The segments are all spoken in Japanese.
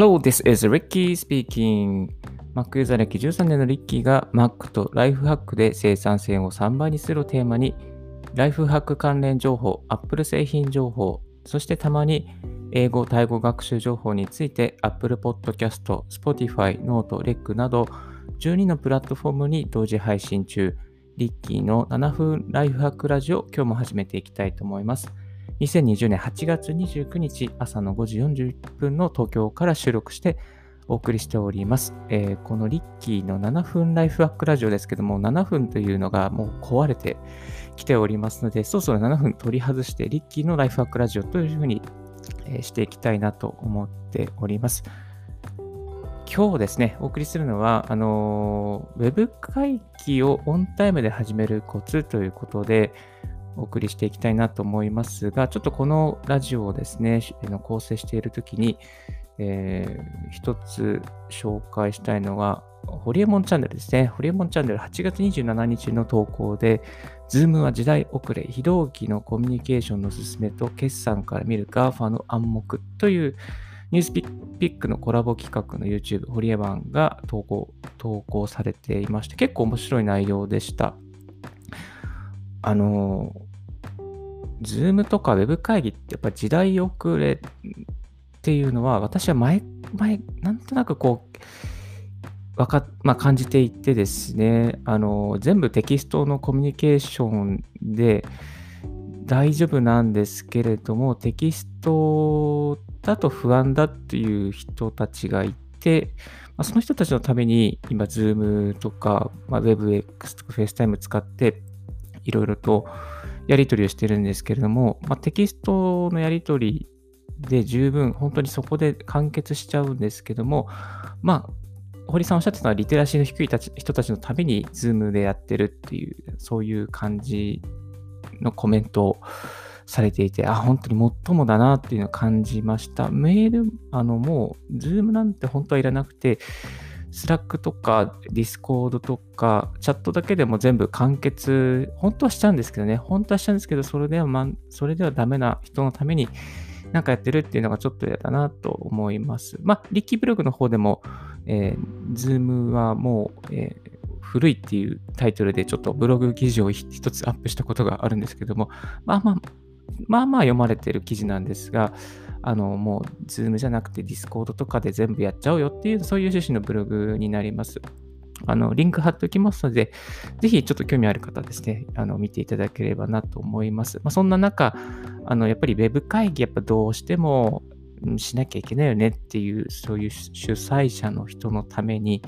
Hello, this is Ricky speaking. Mac ユーザー歴13年のリッキーが Mac とライフハックで生産性を3倍にするをテーマに、ライフハック関連情報、Apple 製品情報、そしてたまに英語・タイ語学習情報について Apple Podcast、Spotify、Note、REC など12のプラットフォームに同時配信中、リッキーの7分ライフハックラジオ、今日も始めていきたいと思います。2020年8月29日朝の5時41分の東京から収録してお送りしております。えー、このリッキーの7分ライフハックラジオですけども、7分というのがもう壊れてきておりますので、そろそろ7分取り外して、リッキーのライフハックラジオというふうに、していきたいなと思っております。今日ですね、お送りするのは、あのウェブ会議をオンタイムで始めるコツということで、お送りしていきたいなと思いますが、ちょっとこのラジオをですね、構成しているときに、えー、一つ紹介したいのが、ホリエモンチャンネルですね。ホリエモンチャンネル8月27日の投稿で、Zoom は時代遅れ、非同期のコミュニケーションの進めと決算から見る GAFA の暗黙というニュースピックのコラボ企画の YouTube、ホリエモンが投稿投稿されていまして、結構面白い内容でした。あの、ーズームとかウェブ会議ってやっぱ時代遅れっていうのは、私は前、前、なんとなくこう、わかまあ、感じていてですね、あの、全部テキストのコミュニケーションで大丈夫なんですけれども、テキストだと不安だっていう人たちがいて、まあ、その人たちのために今、Zoom とか、まあ、WebX とか FaceTime 使って、いろいろとやり取りをしてるんですけれども、まあ、テキストのやり取りで十分、本当にそこで完結しちゃうんですけども、まあ、堀さんおっしゃってたのは、リテラシーの低い人たちのために、ズームでやってるっていう、そういう感じのコメントをされていて、あ、本当に尤もだなっていうのを感じました。メール、あの、もう、ズームなんて本当はいらなくて、スラックとかディスコードとかチャットだけでも全部完結、本当はしちゃうんですけどね、本当はしちゃうんですけど、それでは、ま、それではダメな人のためになんかやってるっていうのがちょっと嫌だなと思います。まあ、リッキーブログの方でも、えー、ズームはもう、えー、古いっていうタイトルでちょっとブログ記事を一つアップしたことがあるんですけども、まあまあ、まあまあ読まれてる記事なんですが、あの、もう、ズームじゃなくてディスコードとかで全部やっちゃおうよっていう、そういう趣旨のブログになります。あの、リンク貼っておきますので、ぜひちょっと興味ある方ですね、あの、見ていただければなと思います。まあ、そんな中、あの、やっぱり Web 会議、やっぱどうしてもしなきゃいけないよねっていう、そういう主催者の人のために、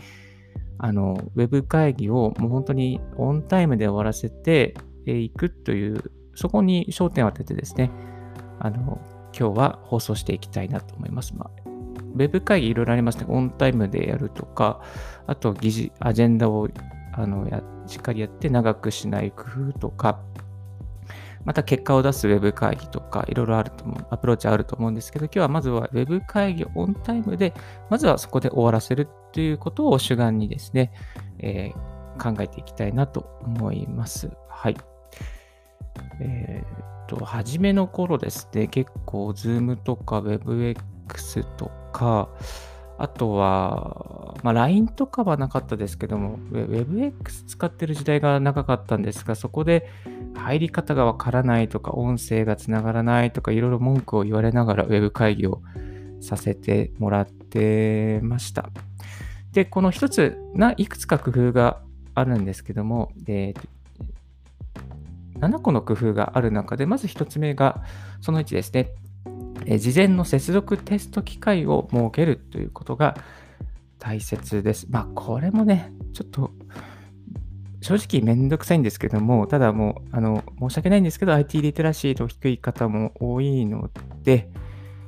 あの、Web 会議をもう本当にオンタイムで終わらせていくという、そこに焦点を当ててですね、あの、今日は放送していきたいなと思います。まあ、ウェブ会議いろいろありますね。オンタイムでやるとか、あと議事、アジェンダをあのやしっかりやって長くしない工夫とか、また結果を出すウェブ会議とか、いろいろあると思う、アプローチあると思うんですけど、今日はまずはウェブ会議オンタイムで、まずはそこで終わらせるということを主眼にですね、えー、考えていきたいなと思います。はい。えーと、初めの頃ですね、結構 Zoom とか WebX とか、あとは、まあ、LINE とかはなかったですけども、WebX 使ってる時代が長かったんですが、そこで入り方がわからないとか、音声がつながらないとか、いろいろ文句を言われながら Web 会議をさせてもらってました。で、この一つな、いくつか工夫があるんですけども、で7個の工夫がある中で、まず1つ目が、その1ですね。え事前の接続テスト機会を設けるということが大切です。まあ、これもね、ちょっと、正直めんどくさいんですけども、ただもう、あの、申し訳ないんですけど、IT リテラシーの低い方も多いので、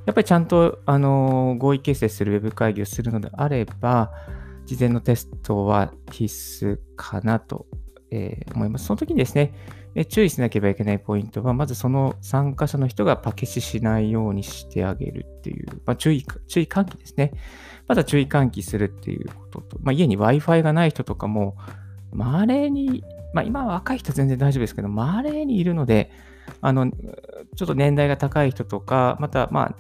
やっぱりちゃんと、あの、合意形成するウェブ会議をするのであれば、事前のテストは必須かなと、えー、思います。その時にですね、え注意しなければいけないポイントは、まずその参加者の人がパケシしないようにしてあげるっていう、まあ、注意、注意喚起ですね。まだ注意喚起するっていうことと、まあ、家に Wi-Fi がない人とかも、稀に、まあ、今は若い人全然大丈夫ですけど、稀にいるので、あの、ちょっと年代が高い人とか、また、まあ、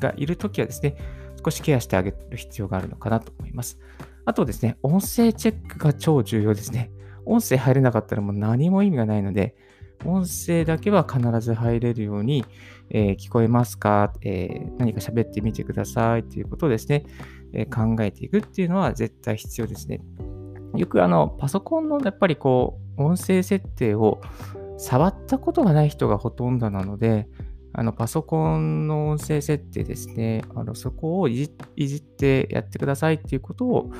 がいるときはですね、少しケアしてあげる必要があるのかなと思います。あとですね、音声チェックが超重要ですね。音声入れなかったらもう何も意味がないので、音声だけは必ず入れるように、えー、聞こえますか、えー、何か喋ってみてくださいということをですね、えー、考えていくっていうのは絶対必要ですね。よくあの、パソコンのやっぱりこう、音声設定を触ったことがない人がほとんどなので、あのパソコンの音声設定ですね、あのそこをいじってやってくださいっていうことを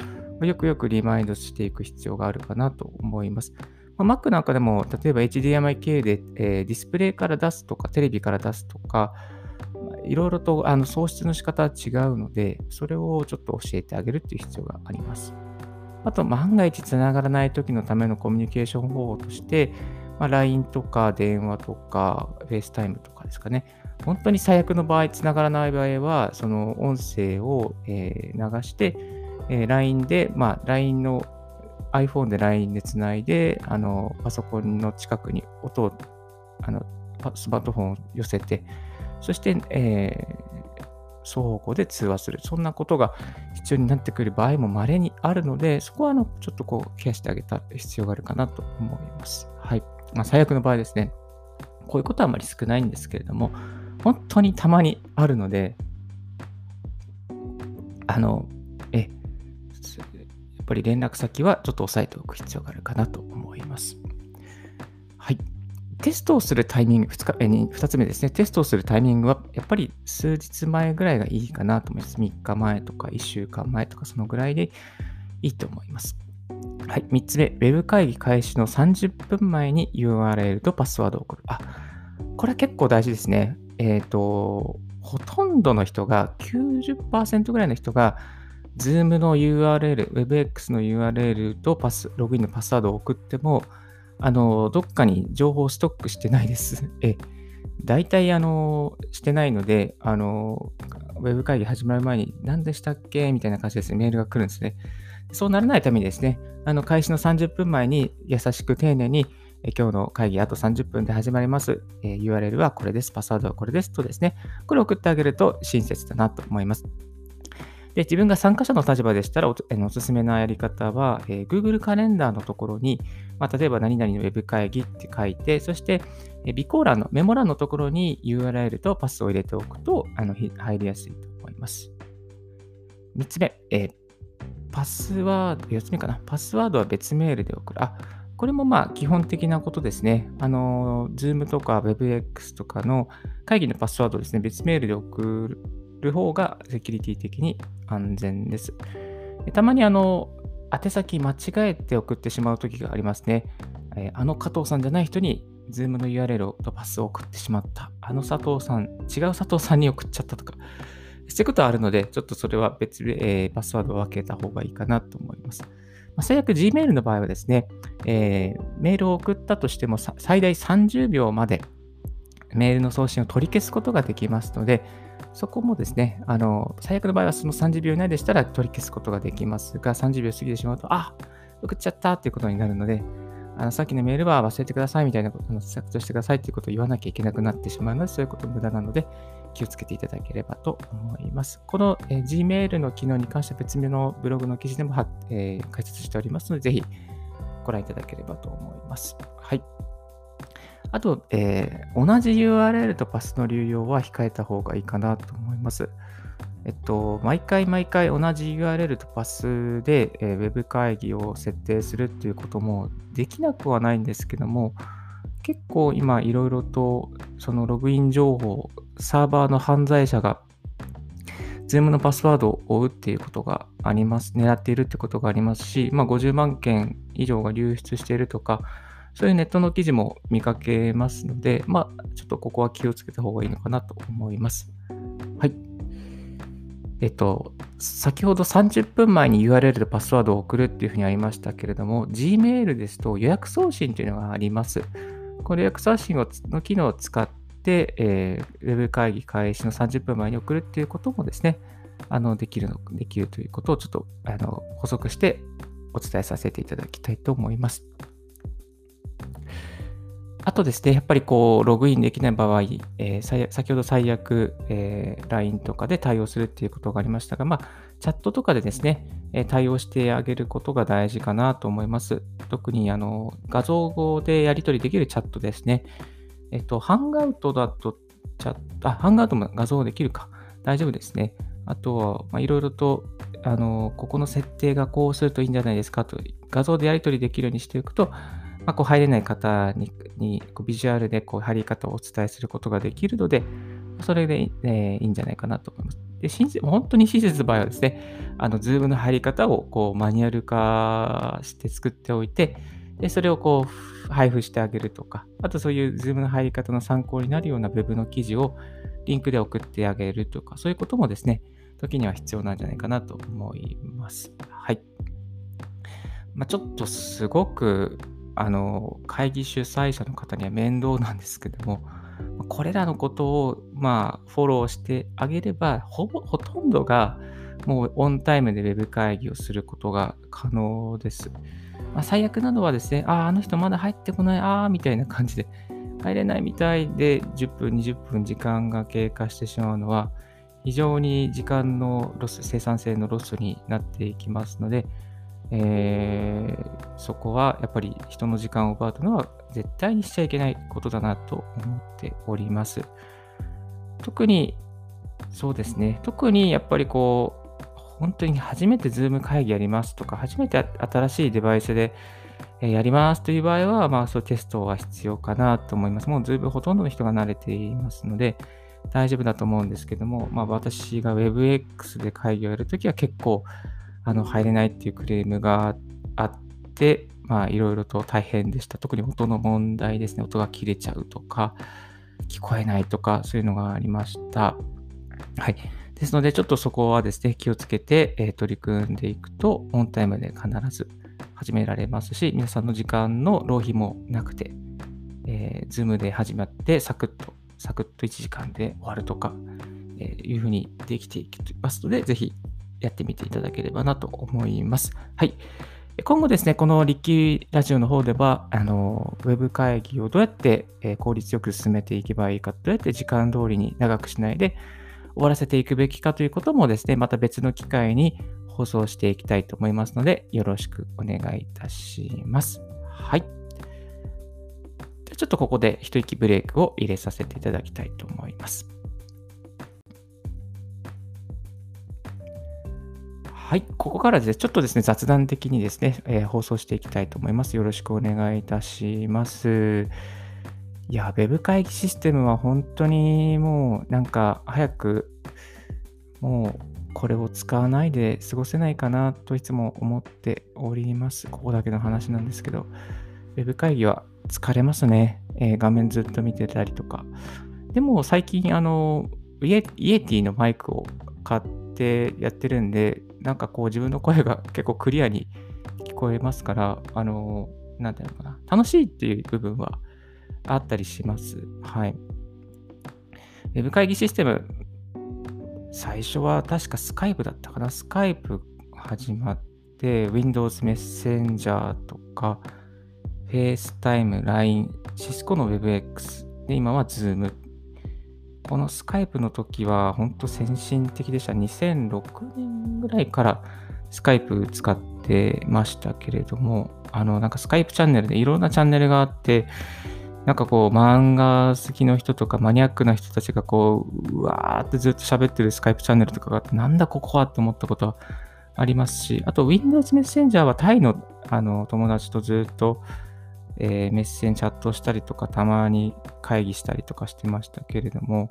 よくよくリマインドしていく必要があるかなと思います。まあ、Mac なんかでも、例えば HDMI 系で、えー、ディスプレイから出すとか、テレビから出すとか、いろいろとあの送出の仕方は違うので、それをちょっと教えてあげるっていう必要があります。あと、万が一つながらない時のためのコミュニケーション方法として、まあ、LINE とか電話とか FaceTime とかですかね。本当に最悪の場合、つながらない場合は、その音声を、えー、流して、えー、LINE で、まあ、LINE の iPhone で LINE でつないで、あの、パソコンの近くに音を、あの、スマートフォンを寄せて、そして、えー、双方向で通話する。そんなことが必要になってくる場合も稀にあるので、そこはあのちょっとこうケアしてあげた必要があるかなと思います。まあ、最悪の場合ですね、こういうことはあまり少ないんですけれども、本当にたまにあるので、あの、え、やっぱり連絡先はちょっと押さえておく必要があるかなと思います。はい。テストをするタイミング、2, 日え 2, つ目ですね。テストをするタイミングは、やっぱり数日前ぐらいがいいかなと思います。3日前とか1週間前とか、そのぐらいでいいと思います。はい。3つ目、Web 会議開始の30分前に URL とパスワードを送る。あ、これは結構大事ですね。えっ、ー、と、ほとんどの人が、90%ぐらいの人が、Zoom の URL、WebX の URL とパス、ログインのパスワードを送っても、あの、どっかに情報をストックしてないです。え、大体、あの、してないので、あの、ウェブ会議始まる前に、何でしたっけ？みたいな感じですね、メールが来るんですね。そうならないためにですね、あの、開始の30分前に優しく丁寧に、え今日の会議あと30分で始まります、え URL はこれです。パスワードはこれですとですね、これを送ってあげると親切だなと思います。で、自分が参加者の立場でしたらお、おすすめなやり方は、えー、Google カレンダーのところに、まあ、例えば何々のウェブ会議って書いて、そして、えー、備考欄のメモ欄のところに URL とパスを入れておくとあの入りやすいと思います。3つ目、えー、パスワード、4つ目かな。パスワードは別メールで送る。あ、これもまあ基本的なことですね。あの、Zoom とか WebX とかの会議のパスワードですね、別メールで送るる方がセキュリティ的に安全です。たまにあの、宛先間違えて送ってしまう時がありますね。あの加藤さんじゃない人に Zoom の URL とパスを送ってしまった。あの佐藤さん、違う佐藤さんに送っちゃったとか。そういうことはあるので、ちょっとそれは別で、えー、パスワードを分けた方がいいかなと思います。まあ、最悪 Gmail の場合はですね、えー、メールを送ったとしても最大30秒までメールの送信を取り消すことができますので、そこもですね、あの、最悪の場合はその30秒以内でしたら取り消すことができますが、30秒過ぎてしまうと、あ送っちゃったっていうことになるので、あのさっきのメールは忘れてくださいみたいなことの削除してくださいっていうことを言わなきゃいけなくなってしまうので、そういうこと無駄なので、気をつけていただければと思います。この、え、Gmail の機能に関しては別名のブログの記事でも、えー、解説しておりますので、ぜひご覧いただければと思います。はい。あと、えー、同じ URL とパスの流用は控えた方がいいかなと思います。えっと、毎回毎回同じ URL とパスで、えー、Web 会議を設定するっていうこともできなくはないんですけども、結構今いろいろとそのログイン情報、サーバーの犯罪者が Zoom のパスワードを追うっていうことがあります。狙っているってことがありますし、まあ、50万件以上が流出しているとか、そういうネットの記事も見かけますので、まあ、ちょっとここは気をつけた方がいいのかなと思います。はい。えっと、先ほど30分前に URL とパスワードを送るっていうふうにありましたけれども、Gmail ですと予約送信というのがあります。この予約送信の機能を使って、えー、ウェブ会議開始の30分前に送るっていうこともですね、あのできるのできるということをちょっとあの補足してお伝えさせていただきたいと思います。あとですね、やっぱりこう、ログインできない場合、えー、先ほど最悪、えー、LINE とかで対応するっていうことがありましたが、まあ、チャットとかでですね、えー、対応してあげることが大事かなと思います。特にあの画像語でやり取りできるチャットですね。えっと、ハンガウトだとチャット、あ、ハンガウトも画像できるか。大丈夫ですね。あとは、いろいろと、あの、ここの設定がこうするといいんじゃないですかと、画像でやり取りできるようにしておくと、まあ、こう入れない方ににこうビジュアルでこう貼り方をお伝えすることができるので、それで、えー、いいんじゃないかなと思います。で、本当に親切の場合はですね、あの、ズームの入り方をこうマニュアル化して作っておいて、で、それをこう配布してあげるとか、あとそういうズームの入り方の参考になるような Web の記事をリンクで送ってあげるとか、そういうこともですね、時には必要なんじゃないかなと思います。はい。まあ、ちょっとすごく、あの、会議主催者の方には面倒なんですけども、これらのことを、まあ、フォローしてあげれば、ほぼ、ほとんどが、もうオンタイムで Web 会議をすることが可能です。まあ、最悪なのはですね、ああ、あの人まだ入ってこない、ああ、みたいな感じで、入れないみたいで、10分、20分時間が経過してしまうのは、非常に時間のロス、生産性のロスになっていきますので、えー、そこはやっぱり人の時間を奪うというのは絶対にしちゃいけないことだなと思っております。特に、そうですね、特にやっぱりこう、本当に初めて Zoom 会議やりますとか、初めて新しいデバイスでやりますという場合は、まあそうテストは必要かなと思います。もう Zoom ほとんどの人が慣れていますので、大丈夫だと思うんですけども、まあ私が WebX で会議をやるときは結構あの入れないっていうクレームがあって、まあいろいろと大変でした。特に音の問題ですね。音が切れちゃうとか、聞こえないとか、そういうのがありました。はい。ですので、ちょっとそこはですね、気をつけて、えー、取り組んでいくと、オンタイムで必ず始められますし、皆さんの時間の浪費もなくて、えー、ズームで始まって、サクッと、サクッと1時間で終わるとか、えー、いうふうにできていきますので、ぜひやってみていただければなと思います。はい。今後ですね、このリッキーラジオの方では、あの、ウェブ会議をどうやって効率よく進めていけばいいか、どうやって時間通りに長くしないで、終わらせていくべきかということもですね、また別の機会に放送していきたいと思いますので、よろしくお願いいたします。はい。ちょっとここで一息ブレイクを入れさせていただきたいと思います。はい、ここからですね、ちょっとですね、雑談的にですね、えー、放送していきたいと思います。よろしくお願いいたします。いや、ウェブ会議システムは本当にもうなんか早くもうこれを使わないで過ごせないかなといつも思っております。ここだけの話なんですけど、ウェブ会議は疲れますね。えー、画面ずっと見てたりとか。でも最近あのイエ、イエティのマイクを買ってやってるんで、なんかこう自分の声が 結構クリアに聞こえますから、あの、なんていうのかな、楽しいっていう部分はあったりします。はい。ウェブ会議システム、最初は確かスカイプだったかな。スカイプ始まって、Windows メッセンジャーとか、FaceTime、LINE、シスコの WebX、で、今は Zoom。このスカイプの時は本当先進的でした。2006年ぐらいからスカイプ使ってましたけれども、あの、なんかスカイプチャンネルでいろんなチャンネルがあって、なんかこう、漫画好きの人とかマニアックな人たちがこう、うわーってずっと喋ってるスカイプチャンネルとかがあって、なんだここはって思ったことはありますし、あと Windows メッセンジャーはタイのあの友達とずっと、えー、メッセンチャットしたりとか、たまに会議したりとかしてましたけれども、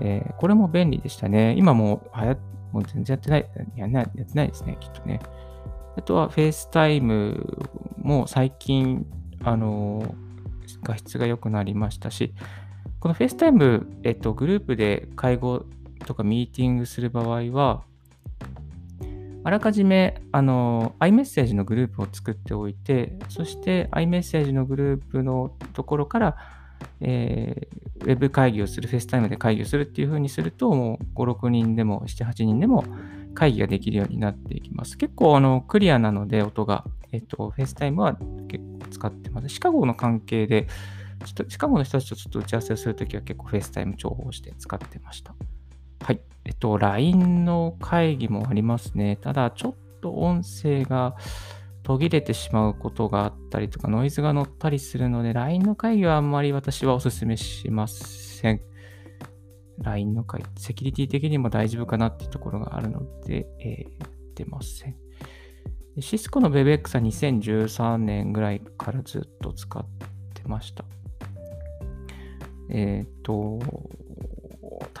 えー、これも便利でしたね。今もう、はやもう全然やってない、やないやってないですね、きっとね。あとは FaceTime も最近、あのー画質が良くなりましたし、この FaceTime、えっと、グループで会合とかミーティングする場合は、あらかじめあの iMessage のグループを作っておいて、そして iMessage のグループのところから、えー、ウェブ会議をする、FaceTime で会議をするっていう風にすると、もう5、6人でも7、8人でも会議ができるようになっていきます。結構あのクリアなので、音が。えっと、FaceTime は結構使ってます。シカゴの関係でシカゴの人たちとちょっと打ち合わせをするときは結構フェスタイム重宝して使ってました。はい。えっと、LINE の会議もありますね。ただ、ちょっと音声が途切れてしまうことがあったりとか、ノイズが乗ったりするので、LINE の会議はあんまり私はお勧めしません。LINE の会議、セキュリティ的にも大丈夫かなっていうところがあるので、えー、出ません。シスコの WebX は2013年ぐらいからずっと使ってました。えっ、ー、と、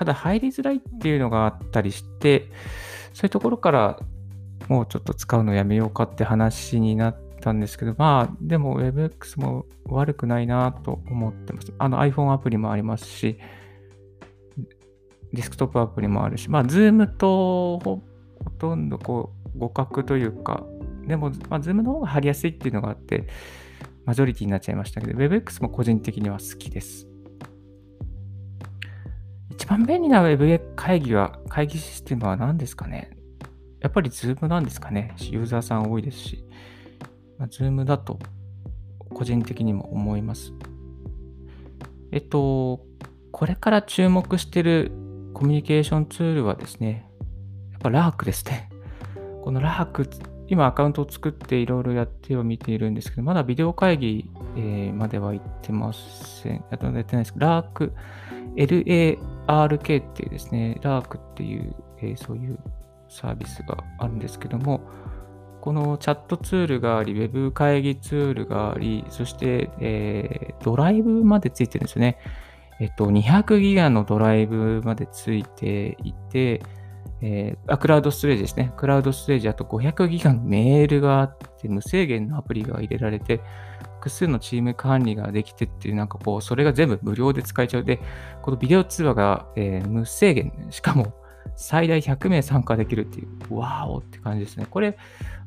ただ入りづらいっていうのがあったりして、そういうところからもうちょっと使うのやめようかって話になったんですけど、まあ、でも WebX も悪くないなと思ってます。あの iPhone アプリもありますし、デスクトップアプリもあるし、まあ、Zoom とほとんどこう互角というか、でも、まあ、Zoom の方が貼りやすいっていうのがあって、マジョリティになっちゃいましたけど、WebX も個人的には好きです。一番便利な Web 会議は、会議システムは何ですかね？やっぱり Zoom なんですかね？ユーザーさん多いですし、まあ、Zoom だと個人的にも思います。えっと、これから注目してるコミュニケーションツールはですね、やっぱラークですね。このラーク、今アカウントを作っていろいろやっては見ているんですけど、まだビデオ会議、えー、までは行ってません。やってないですけど、ラーク、LARK っていうですね、LARK っていう、えー、そういうサービスがあるんですけども、このチャットツールがあり、Web 会議ツールがあり、そして、えー、ドライブまでついてるんですよね。えっと、200ギガのドライブまでついていて、えー、あ、クラウドストレージですね。クラウドストレージ、あと500ギガのメールがあって、無制限のアプリが入れられて、複数のチーム管理ができてっていう、なんかこう、それが全部無料で使えちゃう。で、このビデオ通話が、えー、無制限、しかも最大100名参加できるっていう、わーおって感じですね。これ、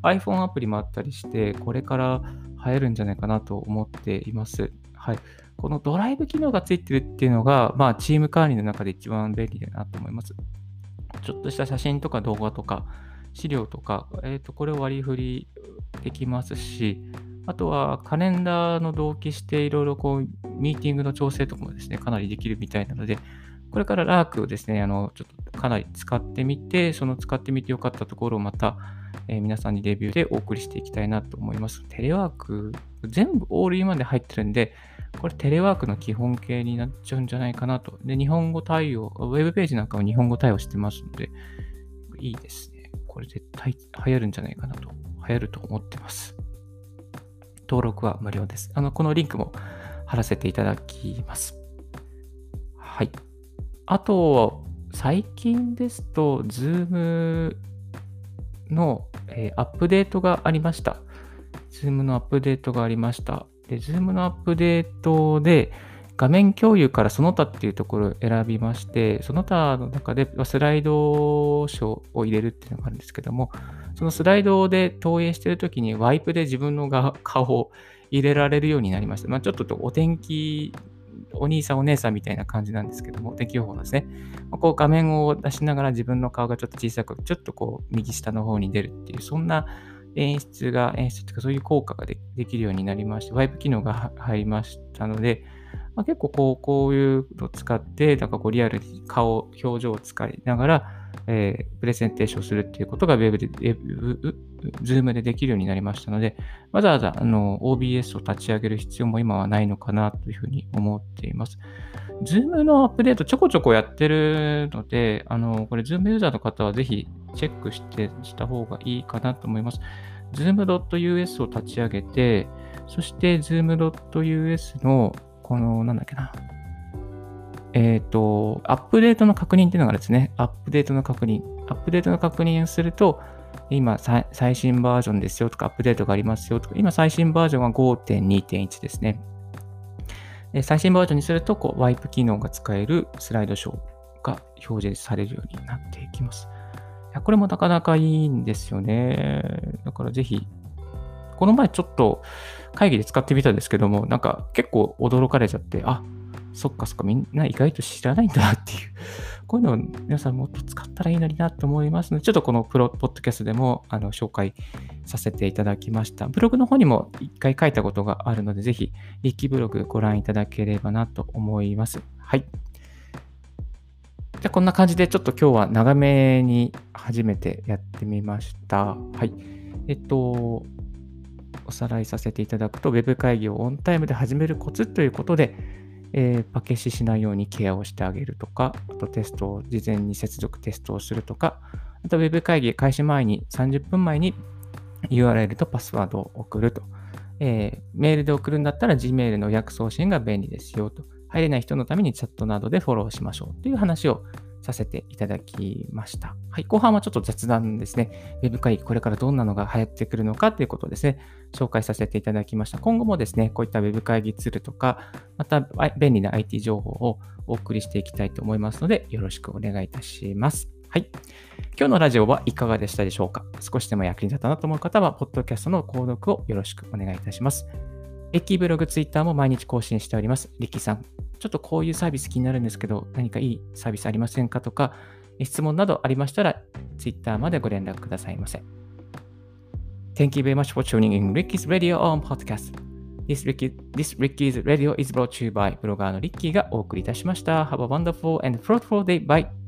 iPhone アプリもあったりして、これから流行るんじゃないかなと思っています。はい。このドライブ機能がついてるっていうのが、まあ、チーム管理の中で一番便利だなと思います。ちょっとした写真とか動画とか、資料とか、え、ー、と、これを割り振りできますし、あとはカレンダーの同期していろいろこう、ミーティングの調整とかもですね、かなりできるみたいなので、これからラークをですね、あの、ちょっとかなり使ってみて、その使ってみてよかったところをまた、えー、皆さんにレビューでお送りしていきたいなと思います。テレワーク、全部オールインワンで入ってるんで、これテレワークの基本形になっちゃうんじゃないかなと。で、日本語対応、ウェブページなんかも日本語対応してますので、いいですね。これ絶対流行るんじゃないかなと。流行ると思ってます。登録は無料です。あの、このリンクも貼らせていただきます。はい。あと、最近ですと、Zoom の、えー、アップデートがありました。Zoom のアップデートがありました。で、Zoom のアップデートで、画面共有からその他っていうところを選びまして、その他の中でスライド章を入れるっていうのがあるんですけども、そのスライドで投影してるときにワイプで自分の顔を入れられるようになりました。まあ、ちょっとお天気、お兄さんお姉さんみたいな感じなんですけども、天気予報ですね。まあ、こう画面を出しながら自分の顔がちょっと小さく、ちょっとこう右下の方に出るっていう、そんな演出が、演出というかそういう効果ができるようになりまして、ワイプ機能が入りましたので、まあ、結構こうこういうのを使って、なんかこうリアルに顔、表情を使いながら、えー、プレゼンテーションするっていうことが Web で、Zoom でできるようになりましたので、わざわざあの OBS を立ち上げる必要も今はないのかなというふうに思っています。Zoom のアップデートちょこちょこやってるので、あの、これ Zoom ユーザーの方はぜひチェックしてした方がいいかなと思います。zoom.us を立ち上げて、そして zoom.us のこの、なんだっけな。えっ、ー、と、アップデートの確認っていうのがですね、アップデートの確認。アップデートの確認をすると、今、最新バージョンですよとか、アップデートがありますよとか、今、最新バージョンは5.2.1ですね。最新バージョンにすると、こう、ワイプ機能が使えるスライドショーが表示されるようになっていきます。これもなかなかいいんですよね。だからぜひ、この前ちょっと会議で使ってみたんですけども、なんか結構驚かれちゃって、あ、そっかそっか、みんな意外と知らないんだなっていう、こういうのを皆さんもっと使ったらいいのになと思いますので、ちょっとこのプロポッドキャストでもあの紹介させていただきました。ブログの方にも一回書いたことがあるので、ぜひ、リッキーブログご覧いただければなと思います。はい。じゃこんな感じでちょっと今日は長めに初めてやってみました。はい。えっと、おさらいさせていただくと、Web 会議をオンタイムで始めるコツということで、えー、パケシしないようにケアをしてあげるとか、あとテストを、事前に接続テストをするとか、あと Web 会議開始前に30分前に URL とパスワードを送ると。えー、メールで送るんだったら Gmail の予約送信が便利ですよと。入れない人のためにチャットなどでフォローしましょうという話をさせていただきました。はい、後半はちょっと雑談ですね。Web 会議、これからどんなのが流行ってくるのかということをですね、紹介させていただきました。今後もですね、こういった Web 会議ツールとか、また便利な IT 情報をお送りしていきたいと思いますので、よろしくお願いいたします。はい。今日のラジオはいかがでしたでしょうか？少しでも役に立ったなと思う方は、ポッドキャストの購読をよろしくお願いいたします。リッキーブログ、ツイッターも毎日更新しております。リッキーさん、ちょっとこういうサービス気になるんですけど、何かいいサービスありませんかとか、質問などありましたら、ツイッターまでご連絡くださいませ。Thank you very much for tuning in Ricky's Radio on Podcast. This, Ricky, this Ricky's Radio is brought to you by ブロガーのリッキーがお送りいたしました。Have a wonderful and fruitful day. Bye!